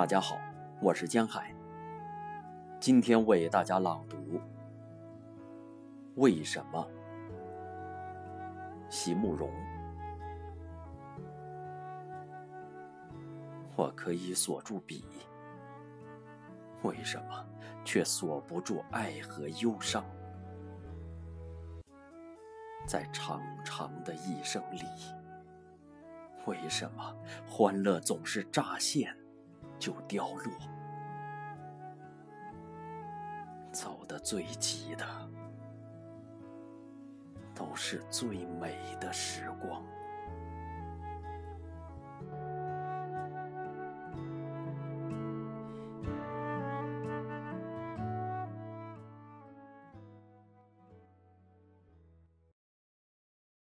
大家好，我是江海。今天为大家朗读《为什么》。席慕容，我可以锁住笔，为什么却锁不住爱和忧伤？在长长的一生里，为什么欢乐总是乍现就凋落？走得最急的，都是最美的时光。